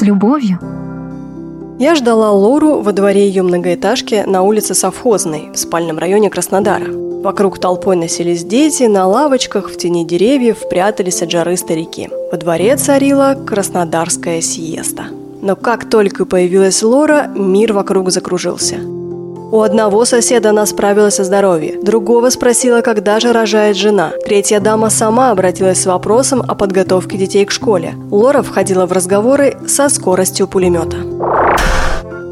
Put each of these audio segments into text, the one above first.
С любовью. Я ждала Лору во дворе ее многоэтажки на улице Совхозной в спальном районе Краснодара. Вокруг толпой носились дети, на лавочках в тени деревьев прятались от жары старики. Во дворе царила краснодарская сиеста. Но как только появилась Лора, мир вокруг закружился. У одного соседа она справилась о здоровье, другого спросила, когда же рожает жена. Третья дама сама обратилась с вопросом о подготовке детей к школе. Лора входила в разговоры со скоростью пулемета.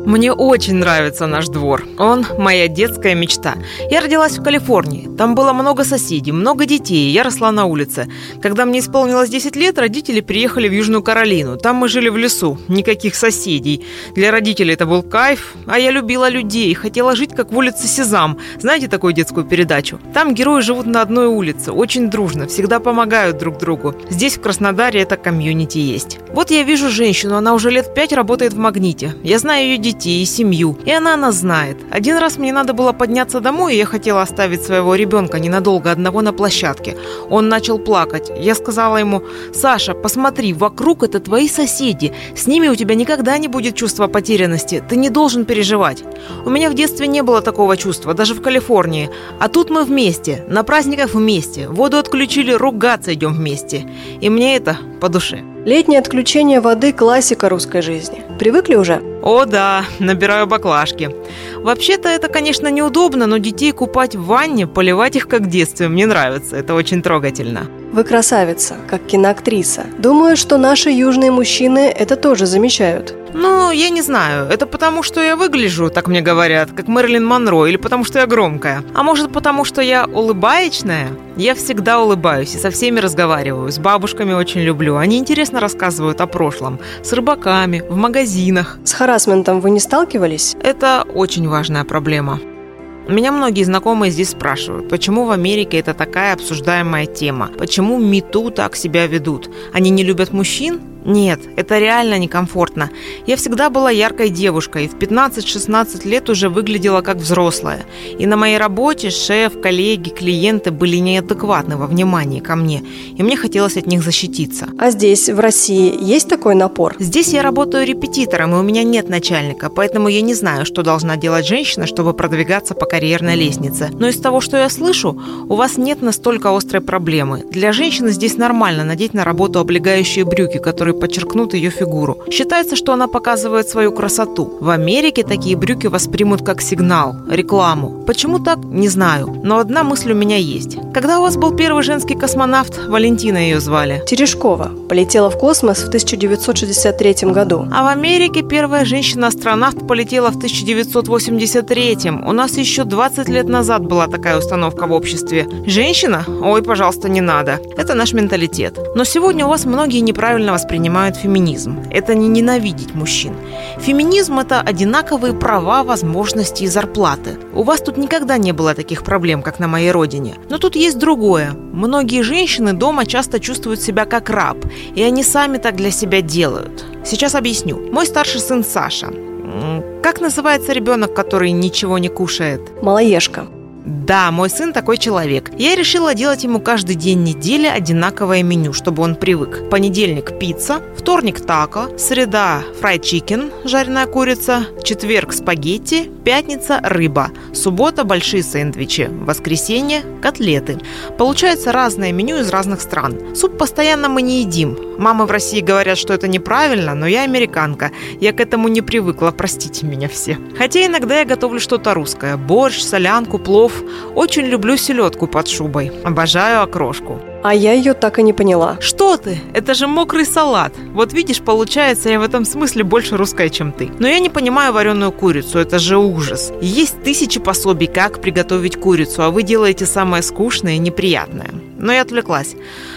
Мне очень нравится наш двор. Он моя детская мечта. Я родилась в Калифорнии. Там было много соседей, много детей. Я росла на улице. Когда мне исполнилось 10 лет, родители приехали в Южную Каролину. Там мы жили в лесу. Никаких соседей. Для родителей это был кайф. А я любила людей. Хотела жить, как в улице Сезам. Знаете такую детскую передачу? Там герои живут на одной улице. Очень дружно. Всегда помогают друг другу. Здесь, в Краснодаре, это комьюнити есть. Вот я вижу женщину. Она уже лет пять работает в «Магните». Я знаю ее детей детей и семью. И она нас знает. Один раз мне надо было подняться домой, и я хотела оставить своего ребенка ненадолго одного на площадке. Он начал плакать. Я сказала ему, Саша, посмотри, вокруг это твои соседи. С ними у тебя никогда не будет чувства потерянности. Ты не должен переживать. У меня в детстве не было такого чувства, даже в Калифорнии. А тут мы вместе, на праздниках вместе. Воду отключили, ругаться идем вместе. И мне это по душе. Летнее отключение воды – классика русской жизни. Привыкли уже? О да, набираю баклажки. Вообще-то это, конечно, неудобно, но детей купать в ванне, поливать их как в детстве мне нравится. Это очень трогательно. Вы красавица, как киноактриса. Думаю, что наши южные мужчины это тоже замечают. Ну, я не знаю. Это потому, что я выгляжу, так мне говорят, как Мэрилин Монро, или потому, что я громкая. А может, потому, что я улыбаечная? Я всегда улыбаюсь и со всеми разговариваю. С бабушками очень люблю. Они интересно рассказывают о прошлом. С рыбаками, в магазинах. С харасментом вы не сталкивались? Это очень важная проблема. Меня многие знакомые здесь спрашивают, почему в Америке это такая обсуждаемая тема? Почему МИТУ так себя ведут? Они не любят мужчин? Нет, это реально некомфортно. Я всегда была яркой девушкой и в 15-16 лет уже выглядела как взрослая. И на моей работе шеф, коллеги, клиенты были неадекватны во внимании ко мне, и мне хотелось от них защититься. А здесь, в России, есть такой напор? Здесь я работаю репетитором, и у меня нет начальника, поэтому я не знаю, что должна делать женщина, чтобы продвигаться по карьерной лестнице. Но из того, что я слышу, у вас нет настолько острой проблемы. Для женщины здесь нормально надеть на работу облегающие брюки, которые подчеркнут ее фигуру. Считается, что она показывает свою красоту. В Америке такие брюки воспримут как сигнал, рекламу. Почему так, не знаю. Но одна мысль у меня есть. Когда у вас был первый женский космонавт, Валентина ее звали. Терешкова. Полетела в космос в 1963 году. А в Америке первая женщина-астронавт полетела в 1983. У нас еще 20 лет назад была такая установка в обществе. Женщина? Ой, пожалуйста, не надо. Это наш менталитет. Но сегодня у вас многие неправильно воспринимают воспринимают феминизм. Это не ненавидеть мужчин. Феминизм – это одинаковые права, возможности и зарплаты. У вас тут никогда не было таких проблем, как на моей родине. Но тут есть другое. Многие женщины дома часто чувствуют себя как раб, и они сами так для себя делают. Сейчас объясню. Мой старший сын Саша. Как называется ребенок, который ничего не кушает? Малоежка. Да, мой сын такой человек. Я решила делать ему каждый день недели одинаковое меню, чтобы он привык. Понедельник – пицца, вторник – тако, среда – fried chicken, жареная курица, четверг – спагетти, пятница – рыба, суббота – большие сэндвичи, воскресенье – котлеты. Получается разное меню из разных стран. Суп постоянно мы не едим. Мамы в России говорят, что это неправильно, но я американка. Я к этому не привыкла, простите меня все. Хотя иногда я готовлю что-то русское. Борщ, солянку, плов. Очень люблю селедку под шубой. Обожаю окрошку. А я ее так и не поняла. Что ты? Это же мокрый салат. Вот видишь, получается, я в этом смысле больше русская, чем ты. Но я не понимаю вареную курицу, это же ужас. Есть тысячи пособий, как приготовить курицу, а вы делаете самое скучное и неприятное. Но я отвлеклась.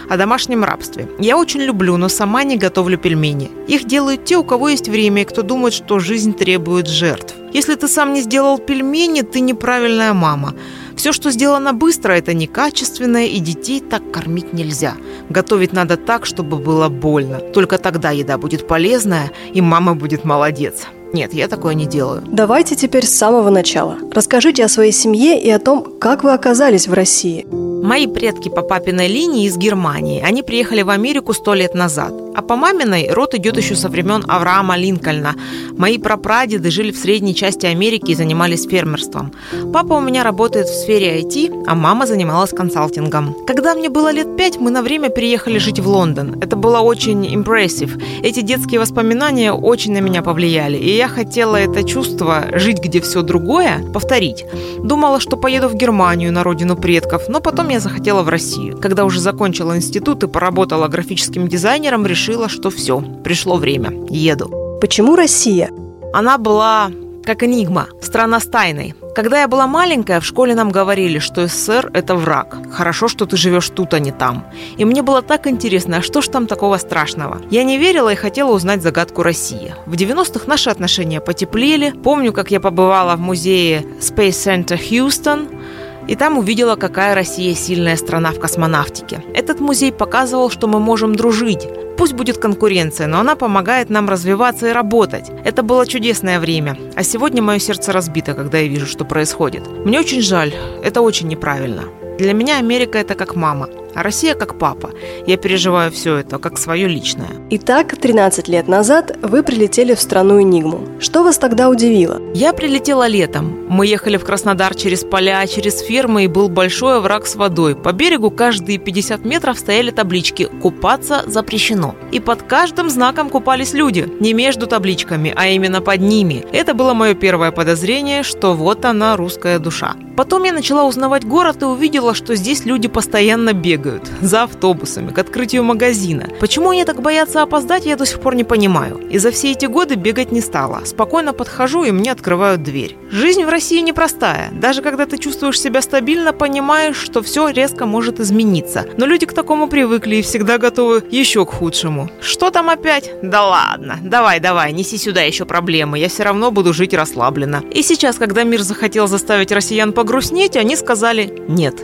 О домашнем рабстве. Я очень люблю, но сама не готовлю пельмени. Их делают те, у кого есть время и кто думает, что жизнь требует жертв. Если ты сам не сделал пельмени, ты неправильная мама. Все, что сделано быстро, это некачественное, и детей так кормить нельзя. Готовить надо так, чтобы было больно. Только тогда еда будет полезная, и мама будет молодец. Нет, я такое не делаю. Давайте теперь с самого начала. Расскажите о своей семье и о том, как вы оказались в России. Мои предки по папиной линии из Германии. Они приехали в Америку сто лет назад. А по маминой род идет еще со времен Авраама Линкольна. Мои прапрадеды жили в средней части Америки и занимались фермерством. Папа у меня работает в сфере IT, а мама занималась консалтингом. Когда мне было лет пять, мы на время переехали жить в Лондон. Это было очень импрессив. Эти детские воспоминания очень на меня повлияли. И я хотела это чувство, жить где все другое, повторить. Думала, что поеду в Германию на родину предков, но потом я захотела в Россию. Когда уже закончила институт и поработала графическим дизайнером, решила, что все, пришло время, еду. Почему Россия? Она была как энигма, страна с тайной. Когда я была маленькая, в школе нам говорили, что СССР – это враг. Хорошо, что ты живешь тут, а не там. И мне было так интересно, а что ж там такого страшного? Я не верила и хотела узнать загадку России. В 90-х наши отношения потеплели. Помню, как я побывала в музее Space Center Houston, и там увидела, какая Россия сильная страна в космонавтике. Этот музей показывал, что мы можем дружить. Пусть будет конкуренция, но она помогает нам развиваться и работать. Это было чудесное время. А сегодня мое сердце разбито, когда я вижу, что происходит. Мне очень жаль. Это очень неправильно. Для меня Америка – это как мама – а Россия как папа. Я переживаю все это как свое личное. Итак, 13 лет назад вы прилетели в страну Энигму. Что вас тогда удивило? Я прилетела летом. Мы ехали в Краснодар через поля, через фермы, и был большой овраг с водой. По берегу каждые 50 метров стояли таблички «Купаться запрещено». И под каждым знаком купались люди. Не между табличками, а именно под ними. Это было мое первое подозрение, что вот она, русская душа. Потом я начала узнавать город и увидела, что здесь люди постоянно бегают бегают за автобусами к открытию магазина. Почему они так боятся опоздать, я до сих пор не понимаю. И за все эти годы бегать не стала. Спокойно подхожу, и мне открывают дверь. Жизнь в России непростая. Даже когда ты чувствуешь себя стабильно, понимаешь, что все резко может измениться. Но люди к такому привыкли и всегда готовы еще к худшему. Что там опять? Да ладно. Давай, давай, неси сюда еще проблемы. Я все равно буду жить расслабленно. И сейчас, когда мир захотел заставить россиян погрустнеть, они сказали «нет».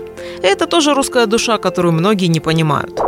Это тоже русская душа, которую многие не понимают.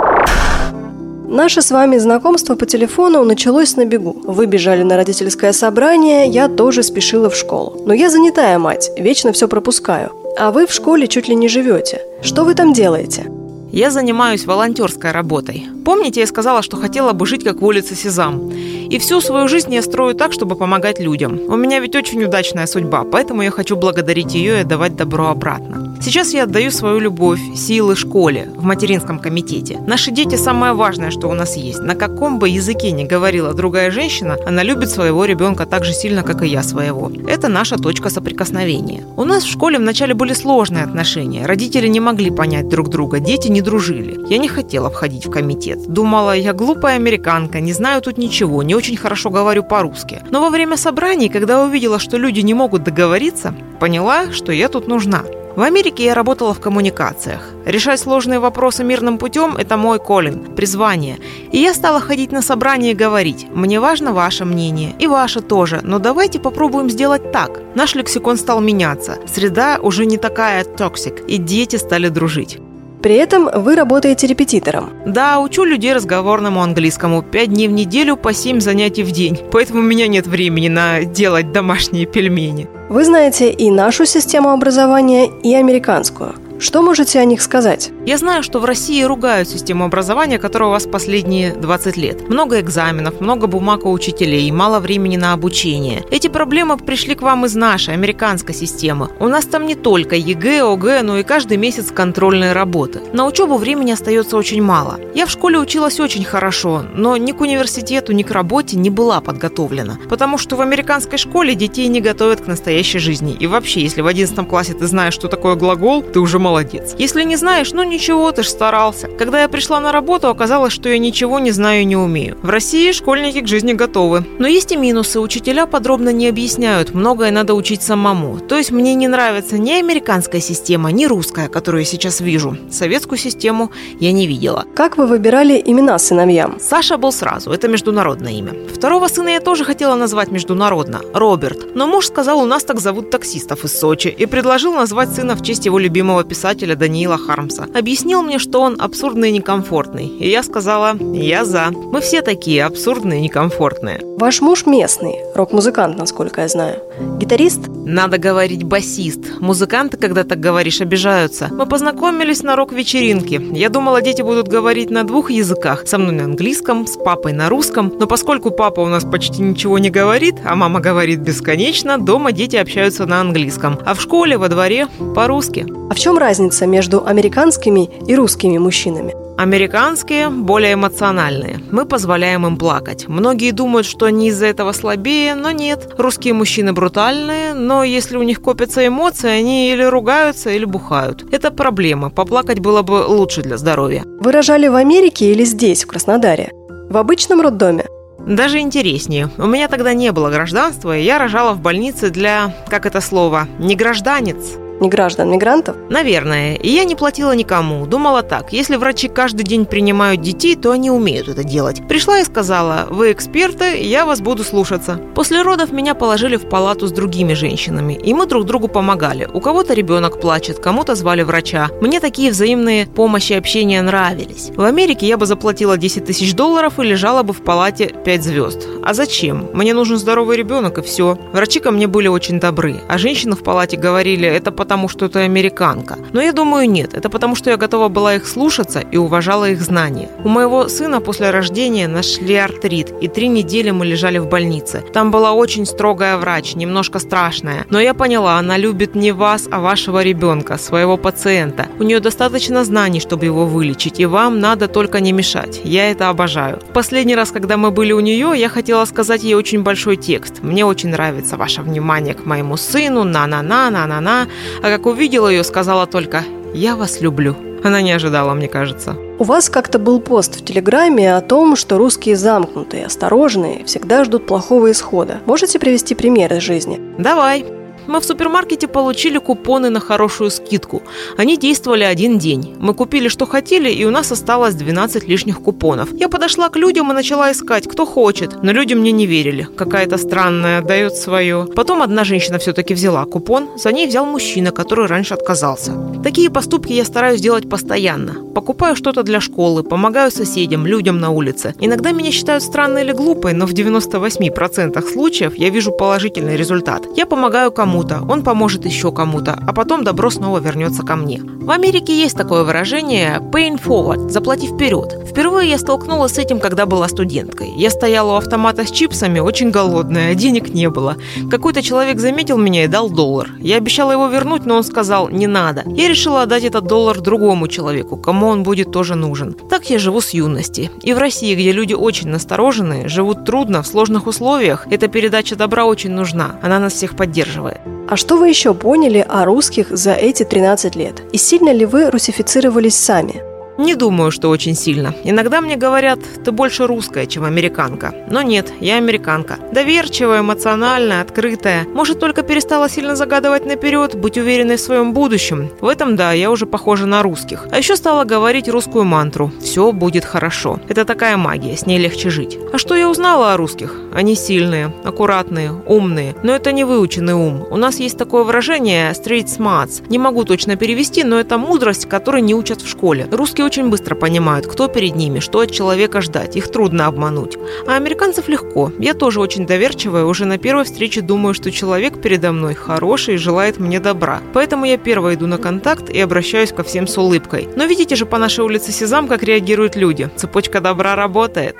Наше с вами знакомство по телефону началось на бегу. Вы бежали на родительское собрание, я тоже спешила в школу. Но я занятая мать, вечно все пропускаю. А вы в школе чуть ли не живете. Что вы там делаете? Я занимаюсь волонтерской работой. Помните, я сказала, что хотела бы жить как в улице Сезам? И всю свою жизнь я строю так, чтобы помогать людям. У меня ведь очень удачная судьба, поэтому я хочу благодарить ее и отдавать добро обратно. Сейчас я отдаю свою любовь, силы школе, в материнском комитете. Наши дети – самое важное, что у нас есть. На каком бы языке ни говорила другая женщина, она любит своего ребенка так же сильно, как и я своего. Это наша точка соприкосновения. У нас в школе вначале были сложные отношения. Родители не могли понять друг друга, дети не дружили. Я не хотела входить в комитет. Думала, я глупая американка, не знаю тут ничего, не очень хорошо говорю по-русски. Но во время собраний, когда увидела, что люди не могут договориться, поняла, что я тут нужна. В Америке я работала в коммуникациях. Решать сложные вопросы мирным путем – это мой calling, призвание. И я стала ходить на собрания и говорить, мне важно ваше мнение, и ваше тоже, но давайте попробуем сделать так. Наш лексикон стал меняться, среда уже не такая toxic, и дети стали дружить. При этом вы работаете репетитором. Да, учу людей разговорному английскому. Пять дней в неделю по семь занятий в день. Поэтому у меня нет времени на делать домашние пельмени. Вы знаете и нашу систему образования, и американскую – что можете о них сказать? Я знаю, что в России ругают систему образования, которая у вас последние 20 лет. Много экзаменов, много бумаг у учителей, мало времени на обучение. Эти проблемы пришли к вам из нашей, американской системы. У нас там не только ЕГЭ, ОГЭ, но и каждый месяц контрольные работы. На учебу времени остается очень мало. Я в школе училась очень хорошо, но ни к университету, ни к работе не была подготовлена. Потому что в американской школе детей не готовят к настоящей жизни. И вообще, если в 11 классе ты знаешь, что такое глагол, ты уже молодец. Если не знаешь, ну ничего, ты ж старался. Когда я пришла на работу, оказалось, что я ничего не знаю и не умею. В России школьники к жизни готовы. Но есть и минусы. Учителя подробно не объясняют. Многое надо учить самому. То есть мне не нравится ни американская система, ни русская, которую я сейчас вижу. Советскую систему я не видела. Как вы выбирали имена сыновьям? Саша был сразу. Это международное имя. Второго сына я тоже хотела назвать международно. Роберт. Но муж сказал, у нас так зовут таксистов из Сочи. И предложил назвать сына в честь его любимого писателя писателя Даниила Хармса. Объяснил мне, что он абсурдный и некомфортный. И я сказала, я за. Мы все такие абсурдные и некомфортные. Ваш муж местный, рок-музыкант, насколько я знаю. Гитарист? Надо говорить басист. Музыканты, когда так говоришь, обижаются. Мы познакомились на рок-вечеринке. Я думала, дети будут говорить на двух языках. Со мной на английском, с папой на русском. Но поскольку папа у нас почти ничего не говорит, а мама говорит бесконечно, дома дети общаются на английском. А в школе, во дворе по-русски. А в чем разница между американскими и русскими мужчинами? Американские более эмоциональные. Мы позволяем им плакать. Многие думают, что они из-за этого слабее, но нет. Русские мужчины брутальные, но если у них копятся эмоции, они или ругаются, или бухают. Это проблема. Поплакать было бы лучше для здоровья. Вы рожали в Америке или здесь, в Краснодаре? В обычном роддоме? Даже интереснее. У меня тогда не было гражданства, и я рожала в больнице для, как это слово, не гражданец не граждан мигрантов? Наверное. И я не платила никому. Думала так, если врачи каждый день принимают детей, то они умеют это делать. Пришла и сказала, вы эксперты, я вас буду слушаться. После родов меня положили в палату с другими женщинами, и мы друг другу помогали. У кого-то ребенок плачет, кому-то звали врача. Мне такие взаимные помощи и общения нравились. В Америке я бы заплатила 10 тысяч долларов и лежала бы в палате 5 звезд. А зачем? Мне нужен здоровый ребенок и все. Врачи ко мне были очень добры, а женщины в палате говорили, это потому потому, что это американка. Но я думаю, нет. Это потому, что я готова была их слушаться и уважала их знания. У моего сына после рождения нашли артрит, и три недели мы лежали в больнице. Там была очень строгая врач, немножко страшная. Но я поняла, она любит не вас, а вашего ребенка, своего пациента. У нее достаточно знаний, чтобы его вылечить, и вам надо только не мешать. Я это обожаю. Последний раз, когда мы были у нее, я хотела сказать ей очень большой текст. Мне очень нравится ваше внимание к моему сыну, на-на-на, на-на-на. А как увидела ее, сказала только «Я вас люблю». Она не ожидала, мне кажется. У вас как-то был пост в Телеграме о том, что русские замкнутые, осторожные, всегда ждут плохого исхода. Можете привести пример из жизни? Давай. Мы в супермаркете получили купоны на хорошую скидку. Они действовали один день. Мы купили, что хотели, и у нас осталось 12 лишних купонов. Я подошла к людям и начала искать, кто хочет. Но люди мне не верили. Какая-то странная, дает свое. Потом одна женщина все-таки взяла купон. За ней взял мужчина, который раньше отказался. Такие поступки я стараюсь делать постоянно. Покупаю что-то для школы, помогаю соседям, людям на улице. Иногда меня считают странной или глупой, но в 98% случаев я вижу положительный результат. Я помогаю кому кому-то, он поможет еще кому-то, а потом добро снова вернется ко мне. В Америке есть такое выражение «paying forward» – «заплати вперед». Впервые я столкнулась с этим, когда была студенткой. Я стояла у автомата с чипсами, очень голодная, а денег не было. Какой-то человек заметил меня и дал доллар. Я обещала его вернуть, но он сказал «не надо». Я решила отдать этот доллар другому человеку, кому он будет тоже нужен. Так я живу с юности. И в России, где люди очень настороженные, живут трудно, в сложных условиях, эта передача добра очень нужна. Она нас всех поддерживает. А что вы еще поняли о русских за эти 13 лет? И сильно ли вы русифицировались сами? Не думаю, что очень сильно. Иногда мне говорят, ты больше русская, чем американка. Но нет, я американка. Доверчивая, эмоциональная, открытая. Может, только перестала сильно загадывать наперед, быть уверенной в своем будущем. В этом, да, я уже похожа на русских. А еще стала говорить русскую мантру «Все будет хорошо». Это такая магия, с ней легче жить. А что я узнала о русских? Они сильные, аккуратные, умные. Но это не выученный ум. У нас есть такое выражение «street smarts». Не могу точно перевести, но это мудрость, которой не учат в школе. Русские очень быстро понимают, кто перед ними, что от человека ждать. Их трудно обмануть. А американцев легко. Я тоже очень доверчивая. Уже на первой встрече думаю, что человек передо мной хороший и желает мне добра. Поэтому я первая иду на контакт и обращаюсь ко всем с улыбкой. Но видите же по нашей улице Сезам, как реагируют люди. Цепочка добра работает.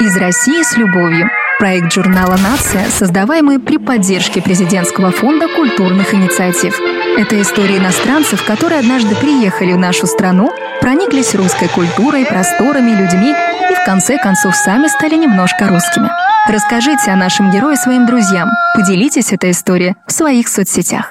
Из России с любовью. Проект журнала «Нация», создаваемый при поддержке Президентского фонда культурных инициатив. Это истории иностранцев, которые однажды приехали в нашу страну, прониклись русской культурой, просторами, людьми и в конце концов сами стали немножко русскими. Расскажите о нашем герое своим друзьям, поделитесь этой историей в своих соцсетях.